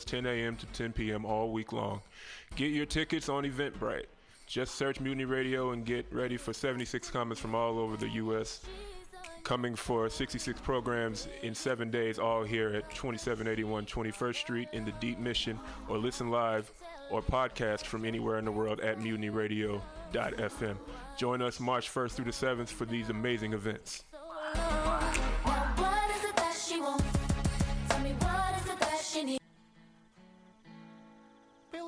10 a.m. to 10 p.m. all week long. Get your tickets on Eventbrite. Just search Mutiny Radio and get ready for 76 comments from all over the U.S. Coming for 66 programs in seven days, all here at 2781 21st Street in the Deep Mission, or listen live or podcast from anywhere in the world at mutinyradio.fm. Join us March 1st through the 7th for these amazing events.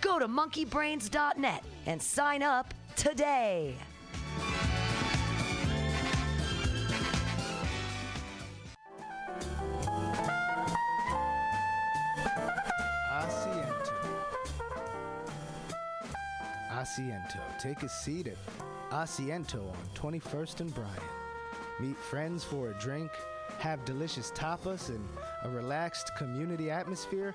Go to monkeybrains.net and sign up today. Asiento. Asiento. Take a seat at Asiento on 21st and Bryant. Meet friends for a drink, have delicious tapas, and a relaxed community atmosphere.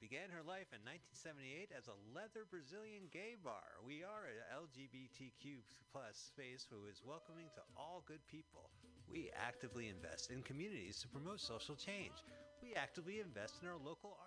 Began her life in 1978 as a leather Brazilian gay bar. We are an LGBTQ plus space who is welcoming to all good people. We actively invest in communities to promote social change. We actively invest in our local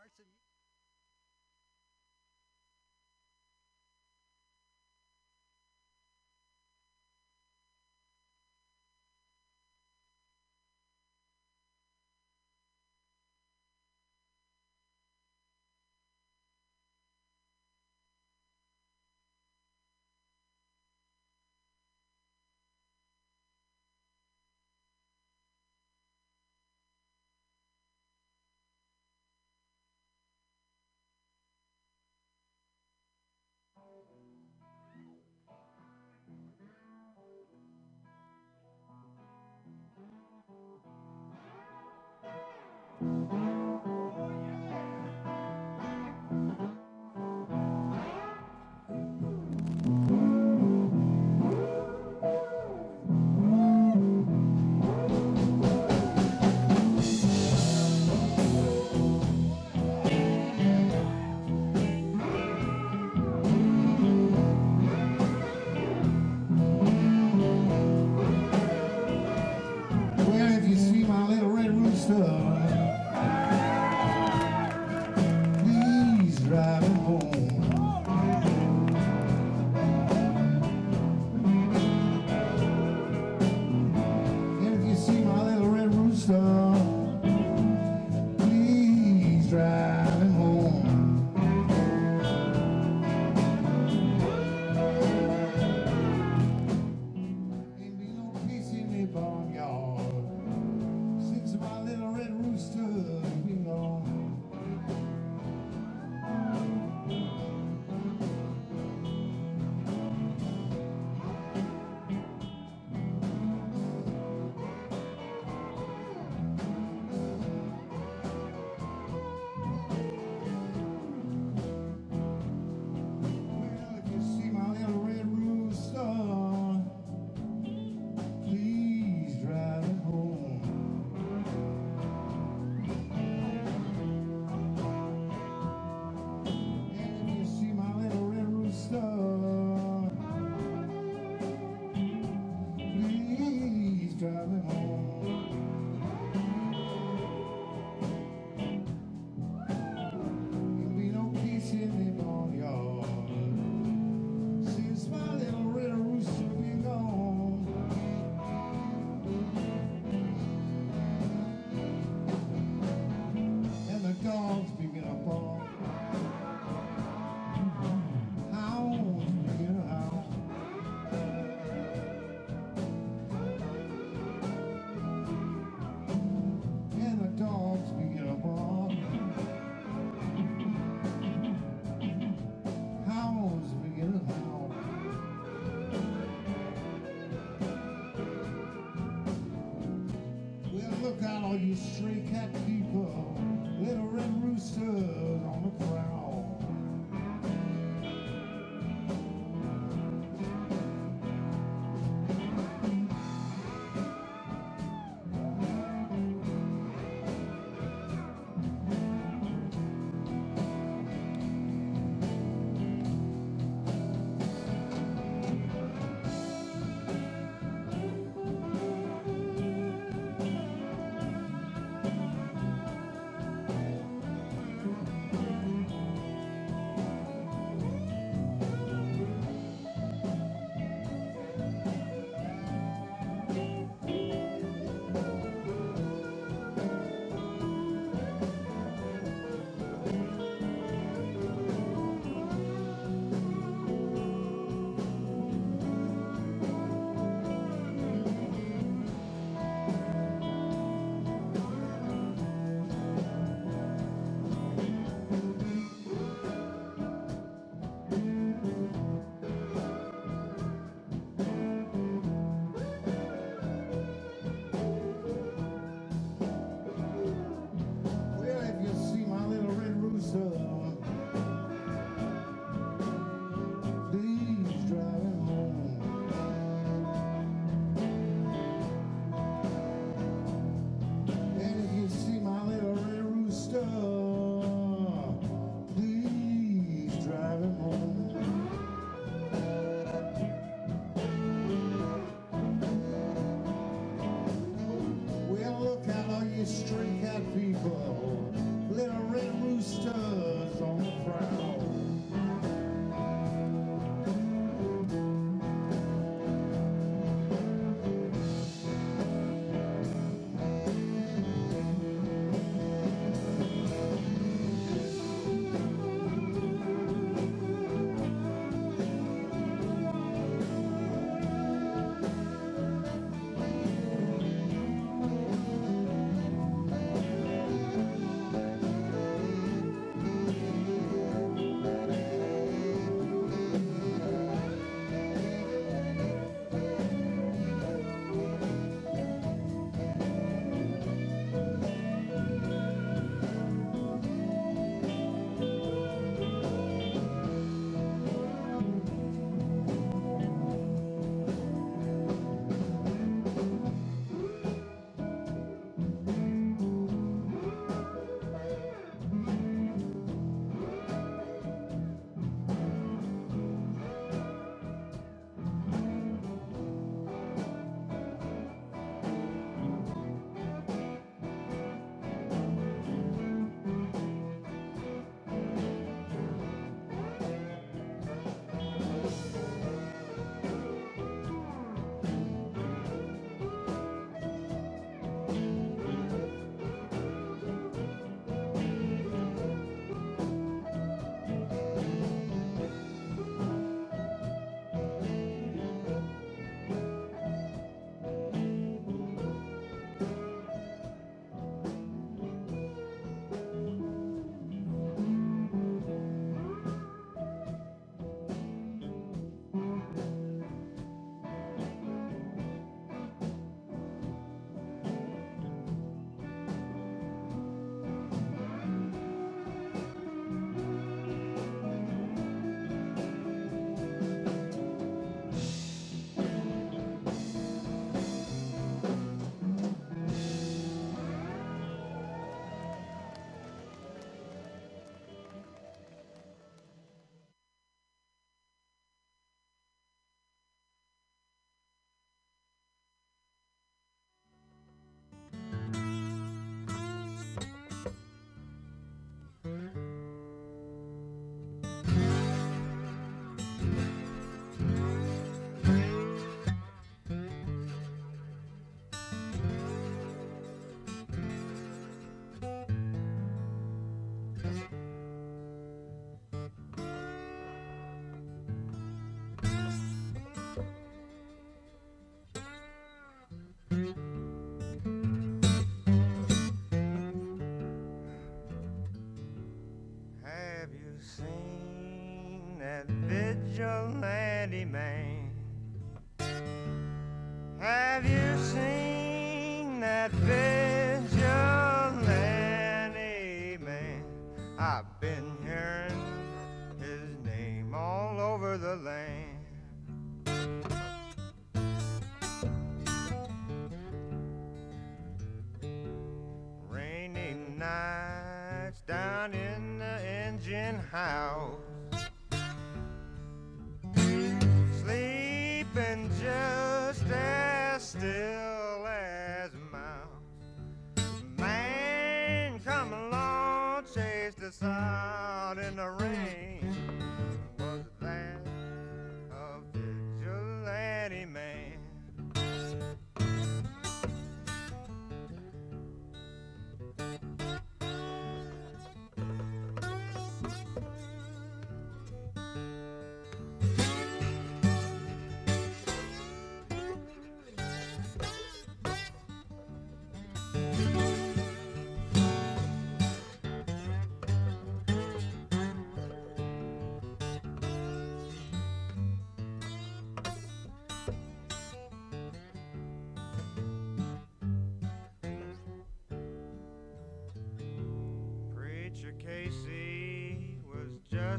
all you stray cat people, little red rooster,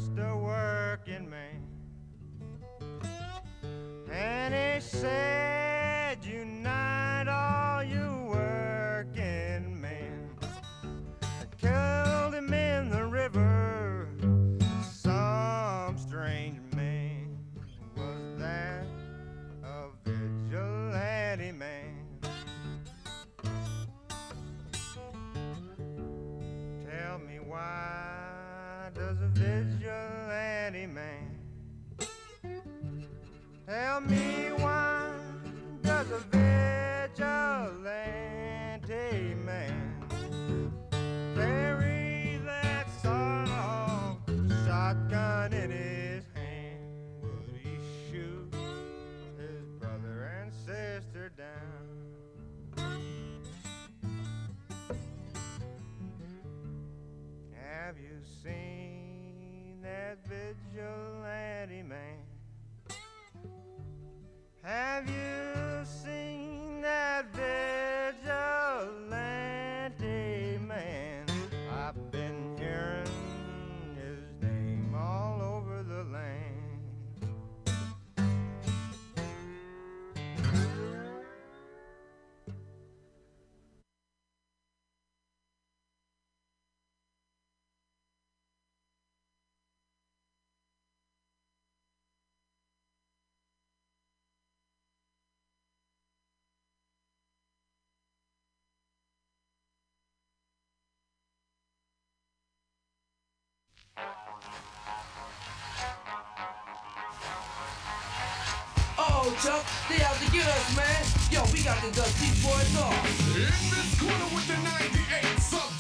just a working man. And he said, yo, Chuck. They out to get us, man. Yo, we got the Dusty boys off. In this corner with the 98 subject.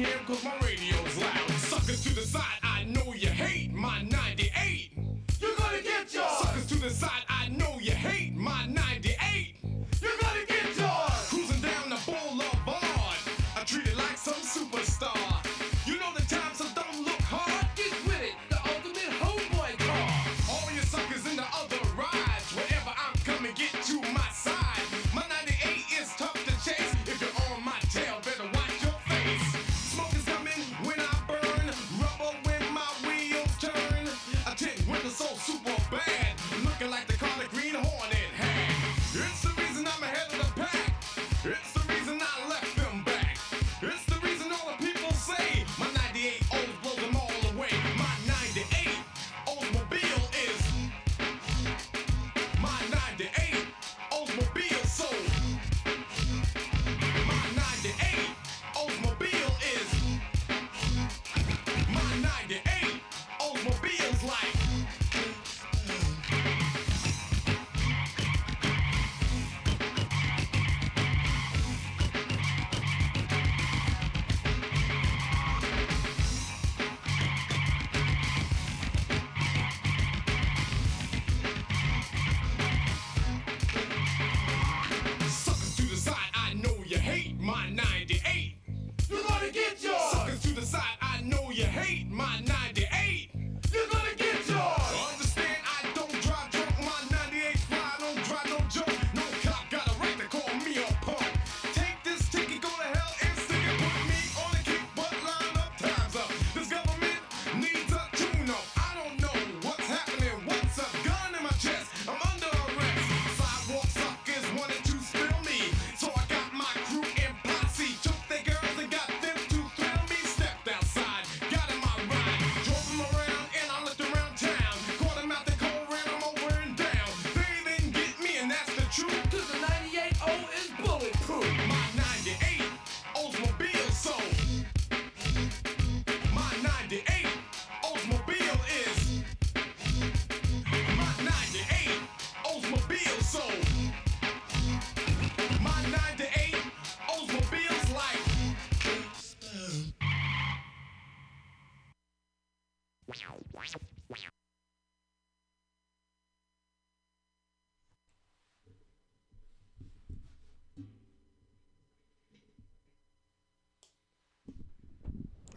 here, cause my radio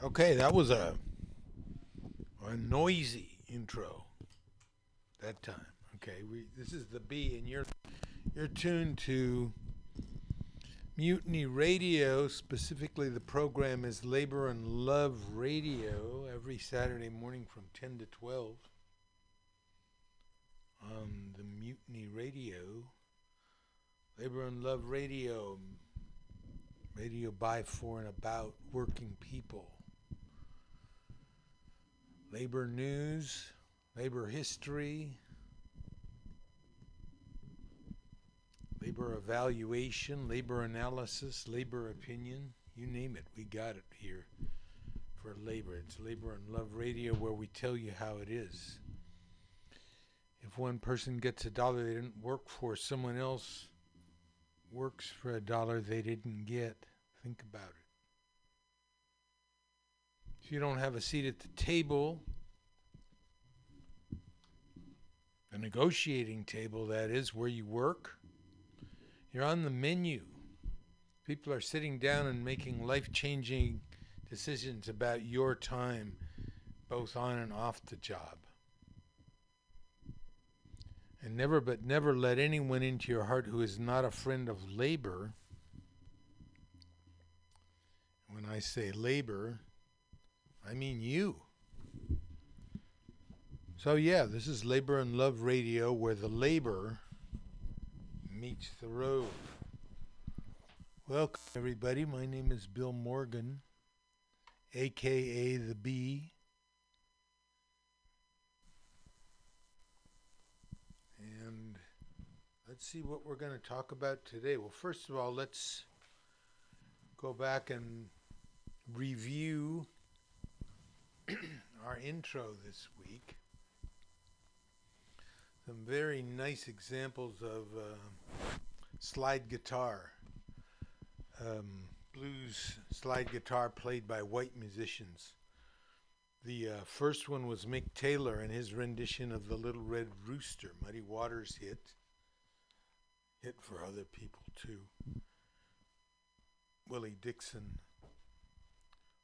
Okay, that was a a noisy intro that time. Okay, we this is the Bee, and you're you're tuned to Mutiny Radio. Specifically, the program is Labor and Love Radio every Saturday morning from ten to twelve on the Mutiny Radio. Labor and Love Radio, radio by, for, and about working people labor news, labor history, labor evaluation, labor analysis, labor opinion, you name it, we got it here for labor. It's Labor and Love Radio where we tell you how it is. If one person gets a dollar they didn't work for, someone else works for a dollar they didn't get. Think about it. You don't have a seat at the table, the negotiating table, that is, where you work, you're on the menu. People are sitting down and making life changing decisions about your time, both on and off the job. And never, but never let anyone into your heart who is not a friend of labor. When I say labor, I mean you. So, yeah, this is Labor and Love Radio where the labor meets the road. Welcome, everybody. My name is Bill Morgan, aka The Bee. And let's see what we're going to talk about today. Well, first of all, let's go back and review our intro this week. Some very nice examples of uh, slide guitar, um, blues slide guitar played by white musicians. The uh, first one was Mick Taylor and his rendition of The Little Red Rooster, Muddy Waters hit, hit for other people too. Willie Dixon,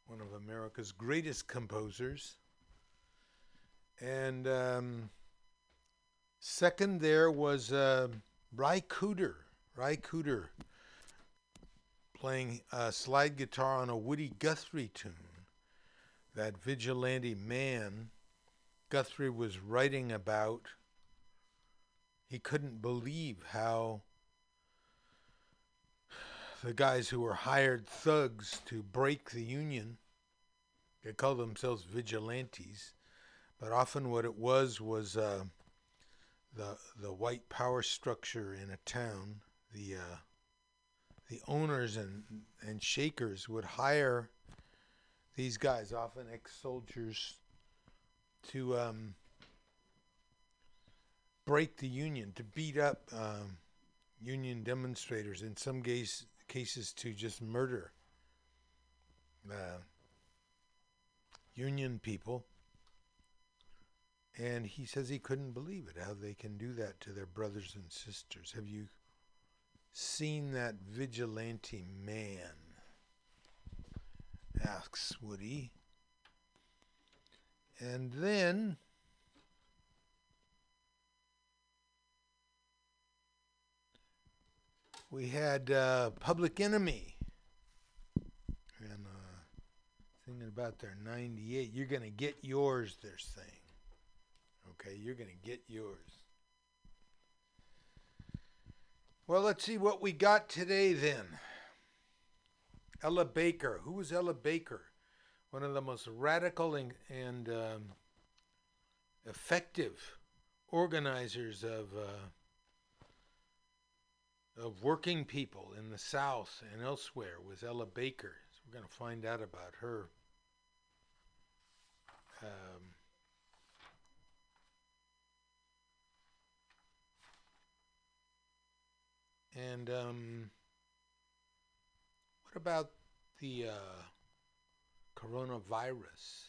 one of America's greatest composers. And um, second there was uh, Ry Cooder. Ry Cooder playing slide guitar on a Woody Guthrie tune. That vigilante man Guthrie was writing about. He couldn't believe how the guys who were hired thugs to break the union. They called themselves vigilantes, but often what it was was uh, the the white power structure in a town. The uh, the owners and and shakers would hire these guys, often ex-soldiers, to um, break the union, to beat up um, union demonstrators. In some case, cases, to just murder uh, union people. And he says he couldn't believe it, how they can do that to their brothers and sisters. Have you seen that vigilante man? asks Woody. And then we had uh, Public Enemy. And uh, thinking about their 98. You're going to get yours, they're saying. Okay, you're going to get yours. Well, let's see what we got today then. Ella Baker. Who was Ella Baker? One of the most radical and, and um, effective organizers of uh, of working people in the South and elsewhere was Ella Baker. So we're going to find out about her. Um, and um, what about the uh, coronavirus?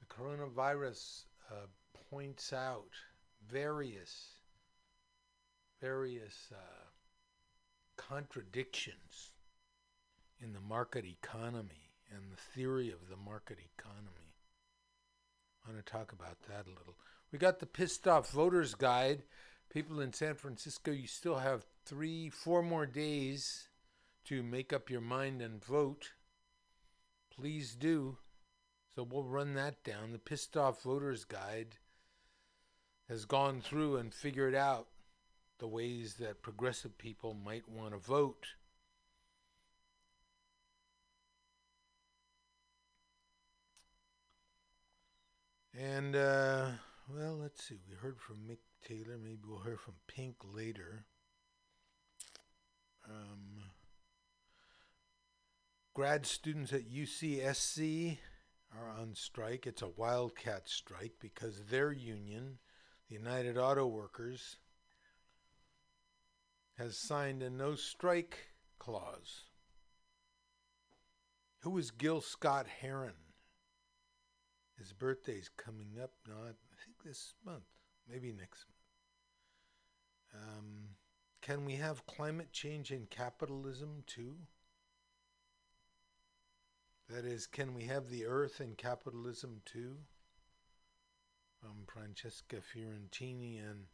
The coronavirus uh, points out various, various uh, contradictions in the market economy and the theory of the market economy. I want to talk about that a little. We got the pissed off voters guide. People in San Francisco, you still have three, four more days to make up your mind and vote. Please do. So we'll run that down. The pissed off voters guide has gone through and figured out the ways that progressive people might want to vote. And, uh, well, let's see. We heard from Mick Taylor. Maybe we'll hear from Pink later. Um, grad students at UCSC are on strike. It's a wildcat strike because their union, the United Auto Workers, has signed a no strike clause. Who is Gil Scott Heron? His birthday's coming up, not I think this month, maybe next month. Um, can we have climate change in capitalism too? That is, can we have the earth in capitalism too? From Francesca Fiorentini and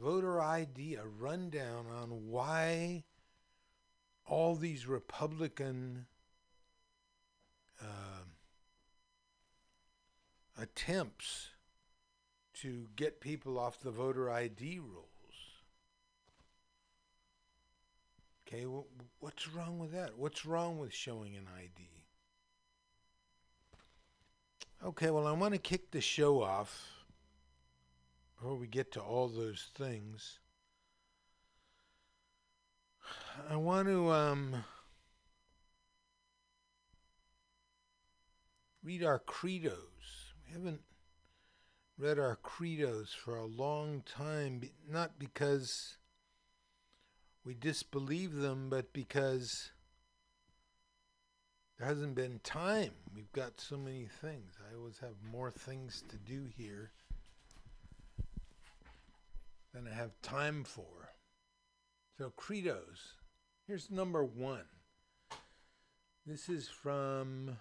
voter ID, a rundown on why all these Republican uh, attempts to get people off the voter ID rules. Okay, wh- what's wrong with that? What's wrong with showing an ID? Okay, well, I want to kick the show off before we get to all those things. I want to um, read our credos. We haven't read our credos for a long time, not because we disbelieve them, but because there hasn't been time. We've got so many things. I always have more things to do here than I have time for. So, credos. Here's number one. This is from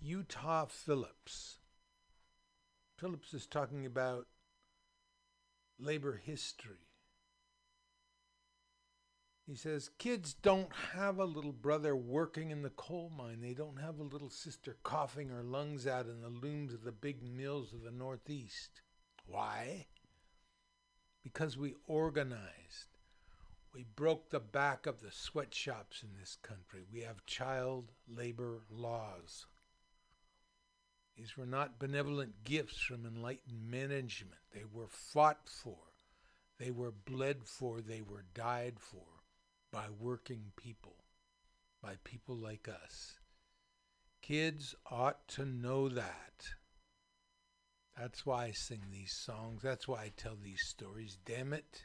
Utah Phillips. Phillips is talking about labor history. He says, Kids don't have a little brother working in the coal mine. They don't have a little sister coughing her lungs out in the looms of the big mills of the Northeast. Why? Because we organized. We broke the back of the sweatshops in this country. We have child labor laws. These were not benevolent gifts from enlightened management. They were fought for, they were bled for, they were died for by working people, by people like us. Kids ought to know that. That's why I sing these songs. That's why I tell these stories. Damn it.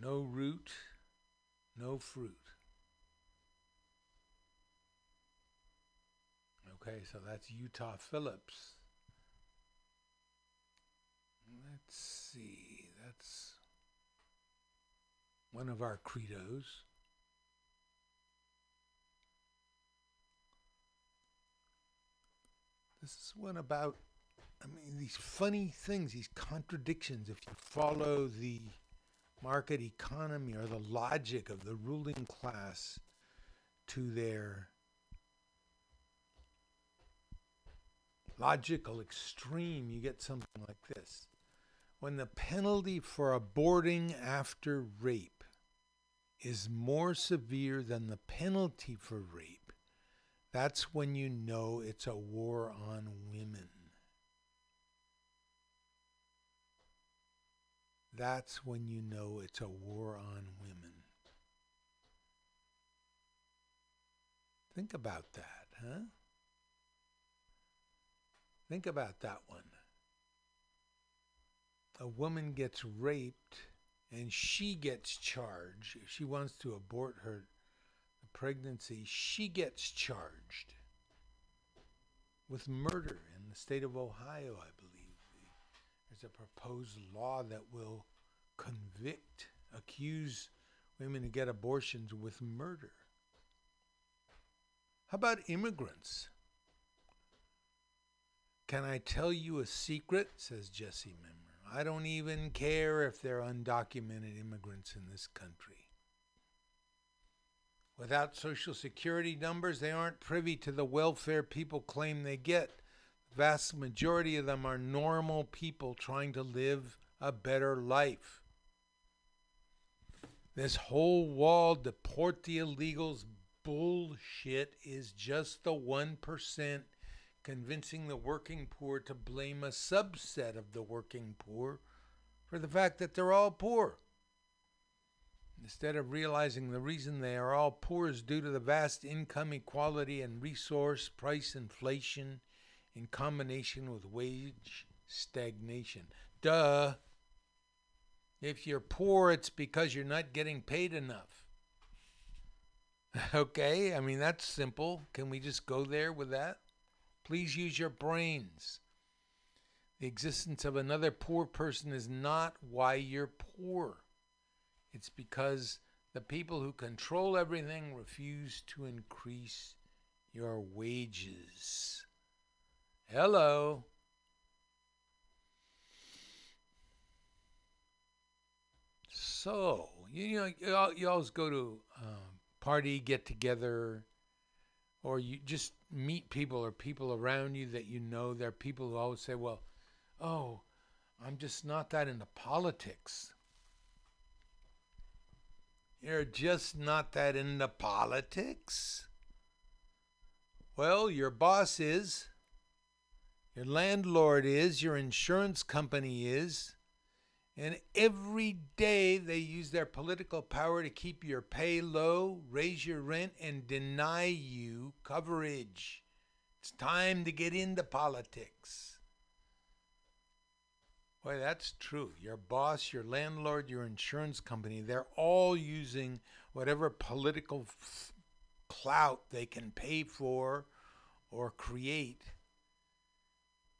No root, no fruit. Okay, so that's Utah Phillips. Let's see. That's one of our credos. This is one about, I mean, these funny things, these contradictions. If you follow the market economy or the logic of the ruling class to their logical extreme, you get something like this. When the penalty for aborting after rape is more severe than the penalty for rape, that's when you know it's a war on women. That's when you know it's a war on women. Think about that, huh? Think about that one. A woman gets raped and she gets charged. If she wants to abort her pregnancy, she gets charged with murder in the state of Ohio, I believe. There's a proposed law that will convict, accuse women who get abortions with murder. How about immigrants? Can I tell you a secret? says Jesse Memmer. I don't even care if they're undocumented immigrants in this country. Without Social Security numbers, they aren't privy to the welfare people claim they get. The vast majority of them are normal people trying to live a better life. This whole wall deport the illegals bullshit is just the 1% convincing the working poor to blame a subset of the working poor for the fact that they're all poor. Instead of realizing the reason they are all poor is due to the vast income inequality and resource price inflation in combination with wage stagnation. Duh. If you're poor, it's because you're not getting paid enough. okay, I mean, that's simple. Can we just go there with that? Please use your brains. The existence of another poor person is not why you're poor. It's because the people who control everything refuse to increase your wages. Hello. So, you know, you, al- you always go to um, party, get together, or you just meet people or people around you that you know. There are people who always say, well, oh, I'm just not that into politics. You're just not that into politics? Well, your boss is, your landlord is, your insurance company is, and every day they use their political power to keep your pay low, raise your rent, and deny you coverage. It's time to get into politics. Boy, that's true. Your boss, your landlord, your insurance company, they're all using whatever political f- clout they can pay for or create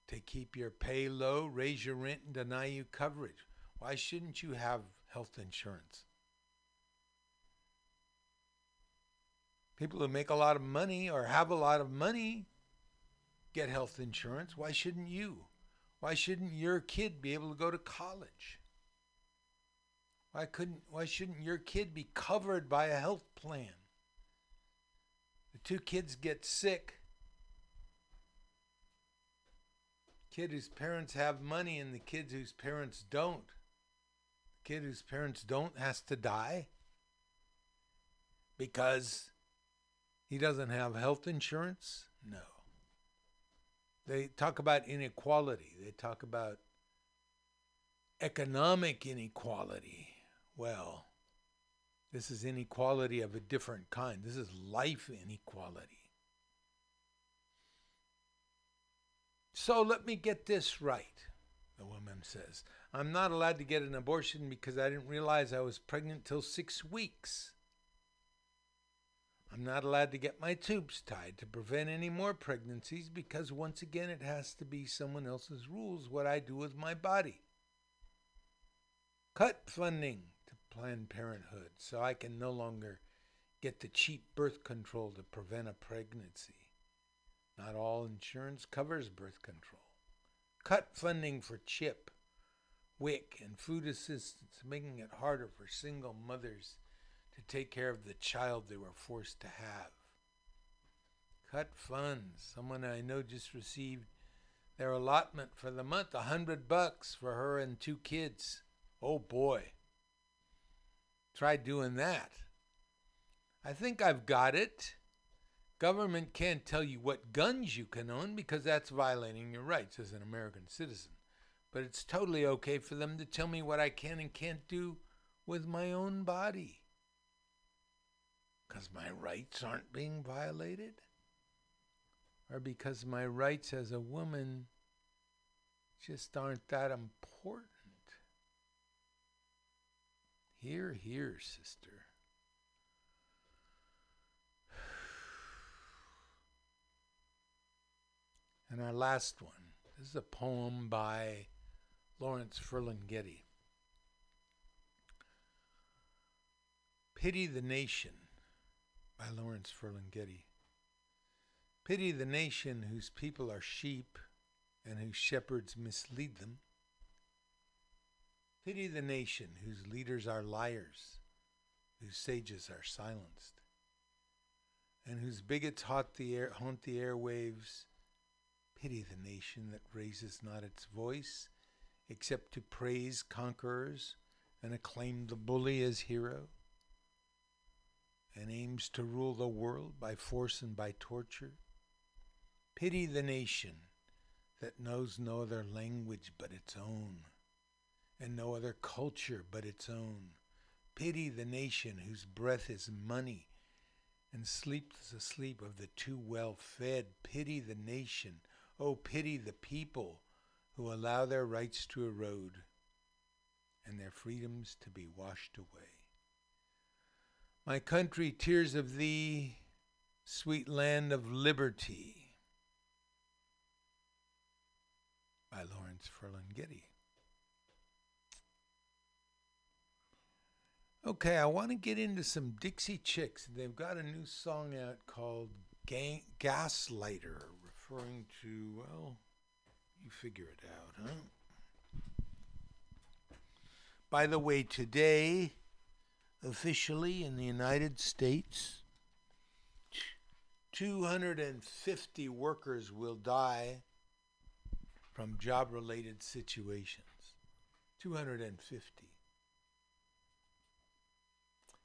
to keep your pay low, raise your rent, and deny you coverage. Why shouldn't you have health insurance? People who make a lot of money or have a lot of money get health insurance. Why shouldn't you? Why shouldn't your kid be able to go to college? Why couldn't why shouldn't your kid be covered by a health plan? The two kids get sick. Kid whose parents have money and the kids whose parents don't. The kid whose parents don't has to die because he doesn't have health insurance? No. They talk about inequality. They talk about economic inequality. Well, this is inequality of a different kind. This is life inequality. So let me get this right, the woman says. I'm not allowed to get an abortion because I didn't realize I was pregnant till six weeks. I'm not allowed to get my tubes tied to prevent any more pregnancies because once again it has to be someone else's rules what I do with my body. Cut funding to Planned Parenthood so I can no longer get the cheap birth control to prevent a pregnancy. Not all insurance covers birth control. Cut funding for CHIP, WIC, and food assistance, making it harder for single mothers to take care of the child they were forced to have. Cut funds. Someone I know just received their allotment for the month, a hundred bucks for her and two kids. Oh boy. Try doing that. I think I've got it. Government can't tell you what guns you can own because that's violating your rights as an American citizen. But it's totally okay for them to tell me what I can and can't do with my own body because my rights aren't being violated? Or because my rights as a woman just aren't that important? Here, here, sister. And our last one. This is a poem by Lawrence Ferlinghetti. Pity the Nation by Lawrence Ferlinghetti. Pity the nation whose people are sheep and whose shepherds mislead them. Pity the nation whose leaders are liars, whose sages are silenced, and whose bigots haunt the, air, haunt the airwaves. Pity the nation that raises not its voice except to praise conquerors and acclaim the bully as hero, and aims to rule the world by force and by torture. Pity the nation that knows no other language but its own, and no other culture but its own. Pity the nation whose breath is money and sleeps the sleep of the too well fed. Pity the nation. Oh, pity the people who allow their rights to erode and their freedoms to be washed away. My country, tears of thee, sweet land of liberty. By Lawrence Ferlinghetti. Okay, I want to get into some Dixie Chicks. They've got a new song out called Gang- Gaslighter, referring to, well, you figure it out, huh? By the way, today, officially in the United States, 250 workers will die from job related situations. 250.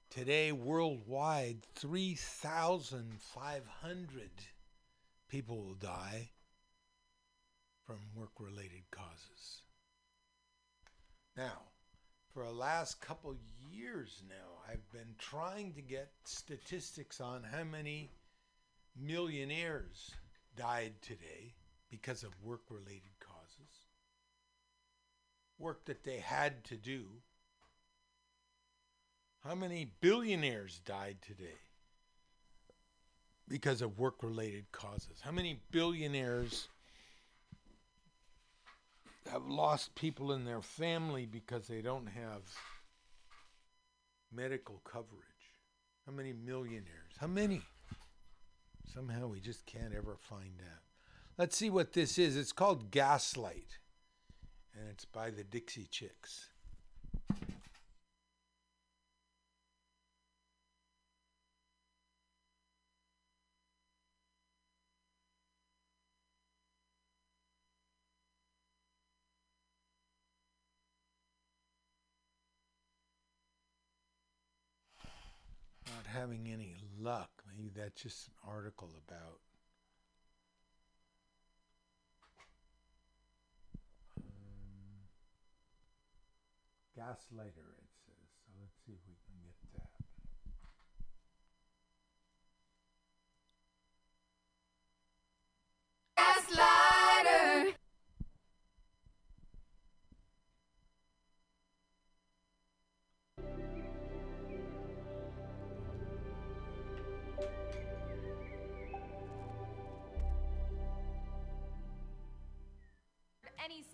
Today, worldwide, 3,500 people will die from work related causes. Now, for the last couple years now, I've been trying to get statistics on how many millionaires died today because of work related causes, work that they had to do. How many billionaires died today because of work related causes? How many billionaires have lost people in their family because they don't have medical coverage? How many millionaires? How many? Somehow we just can't ever find out. Let's see what this is. It's called Gaslight, and it's by the Dixie Chicks. Not having any luck. Maybe that's just an article about gaslighter. It says. So let's see if we can get that. Gaslighter.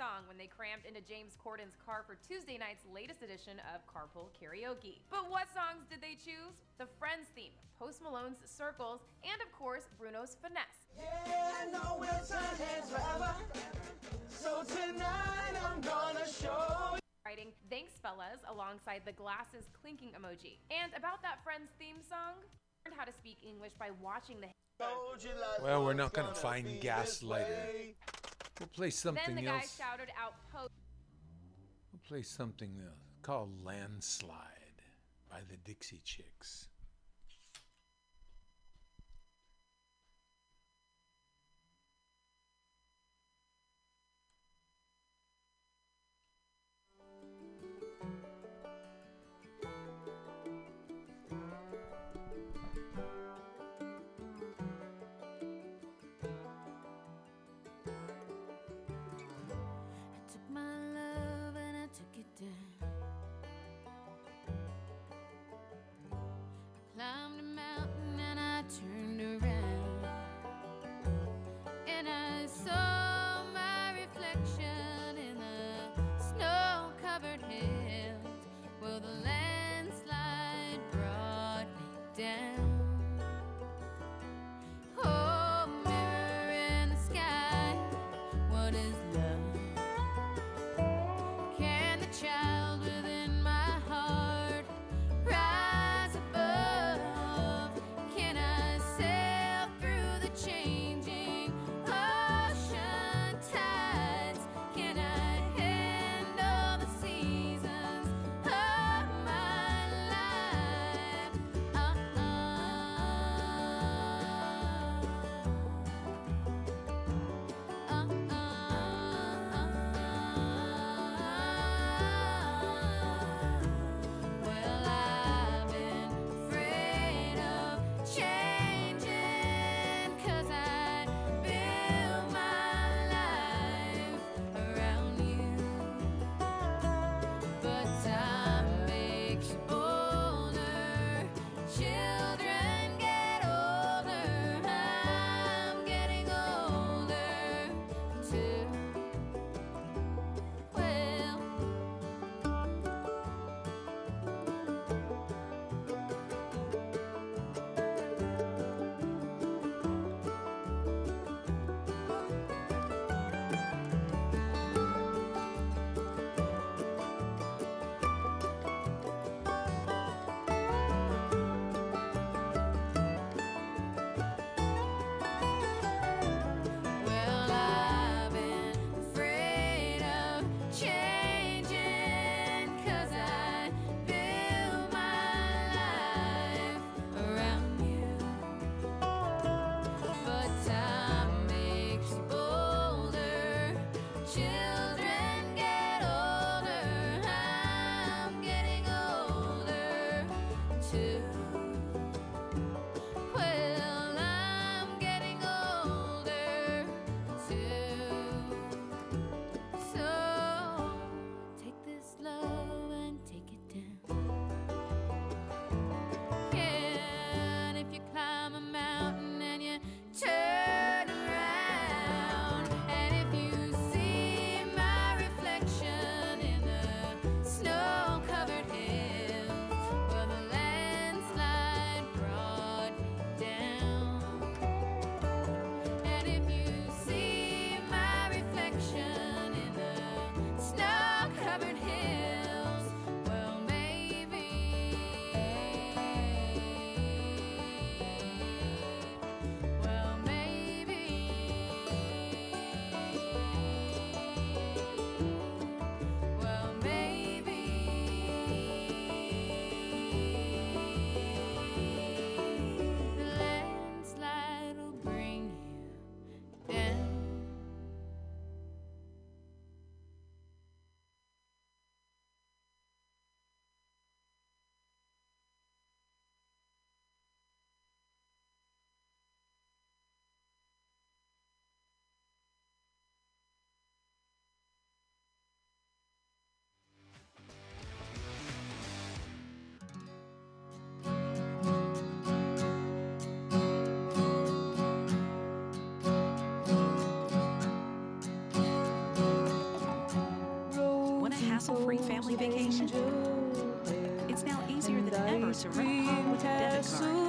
Song when they crammed into James Corden's car for Tuesday night's latest edition of Carpool Karaoke. But what songs did they choose? The Friends theme, Post Malone's Circles, and of course, Bruno's Finesse. Yeah, I know we'll turn heads forever. So tonight I'm gonna show Writing Thanks Fellas alongside the glasses clinking emoji. And about that Friends theme song, learned how to speak English by watching the Well, we're not going to find gaslighter. We'll play something Then the guy else. shouted out post We'll play something else called Landslide by the Dixie Chicks. family vacation. It's now easier than ever to rent a car with a debit card.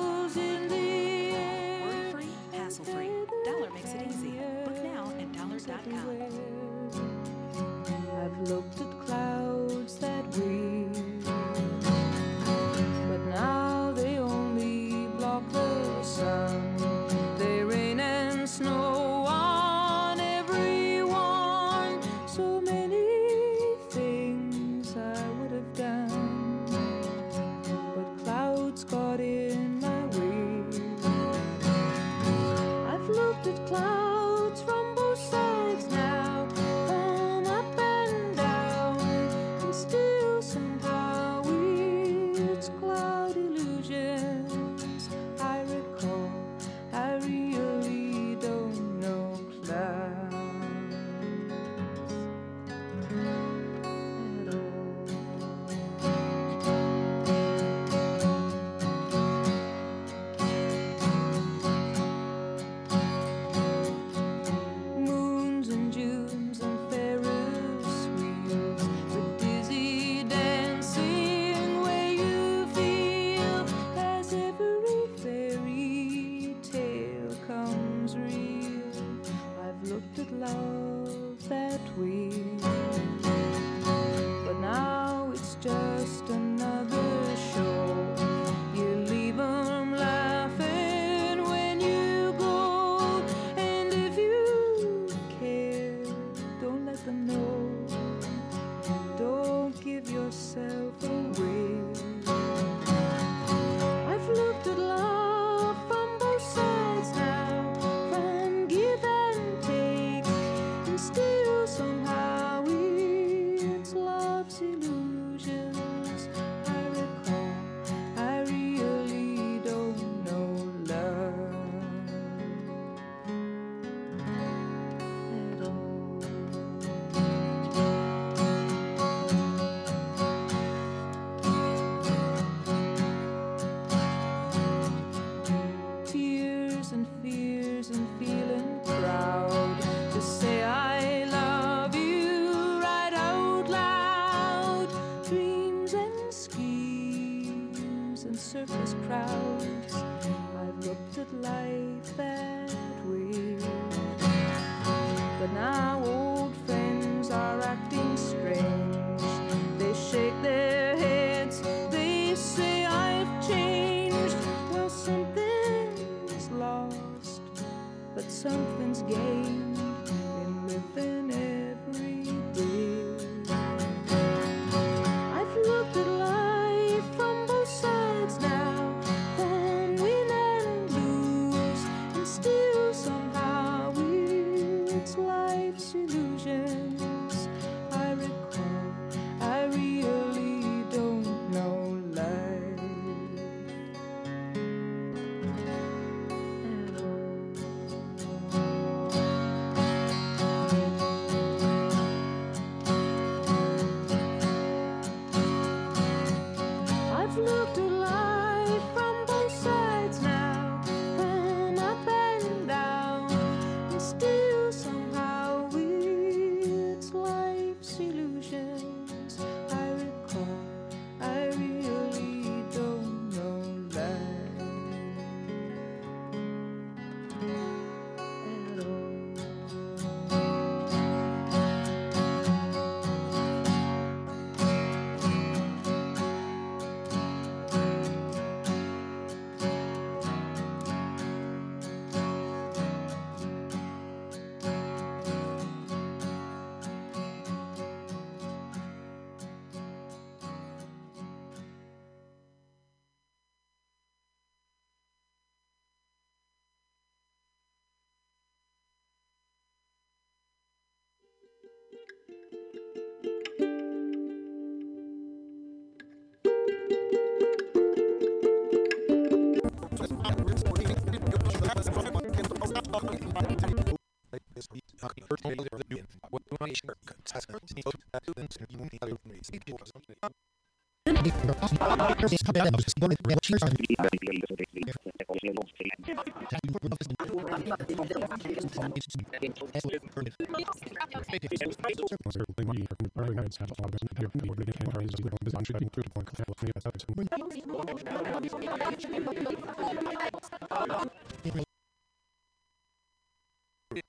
I'm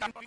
I'm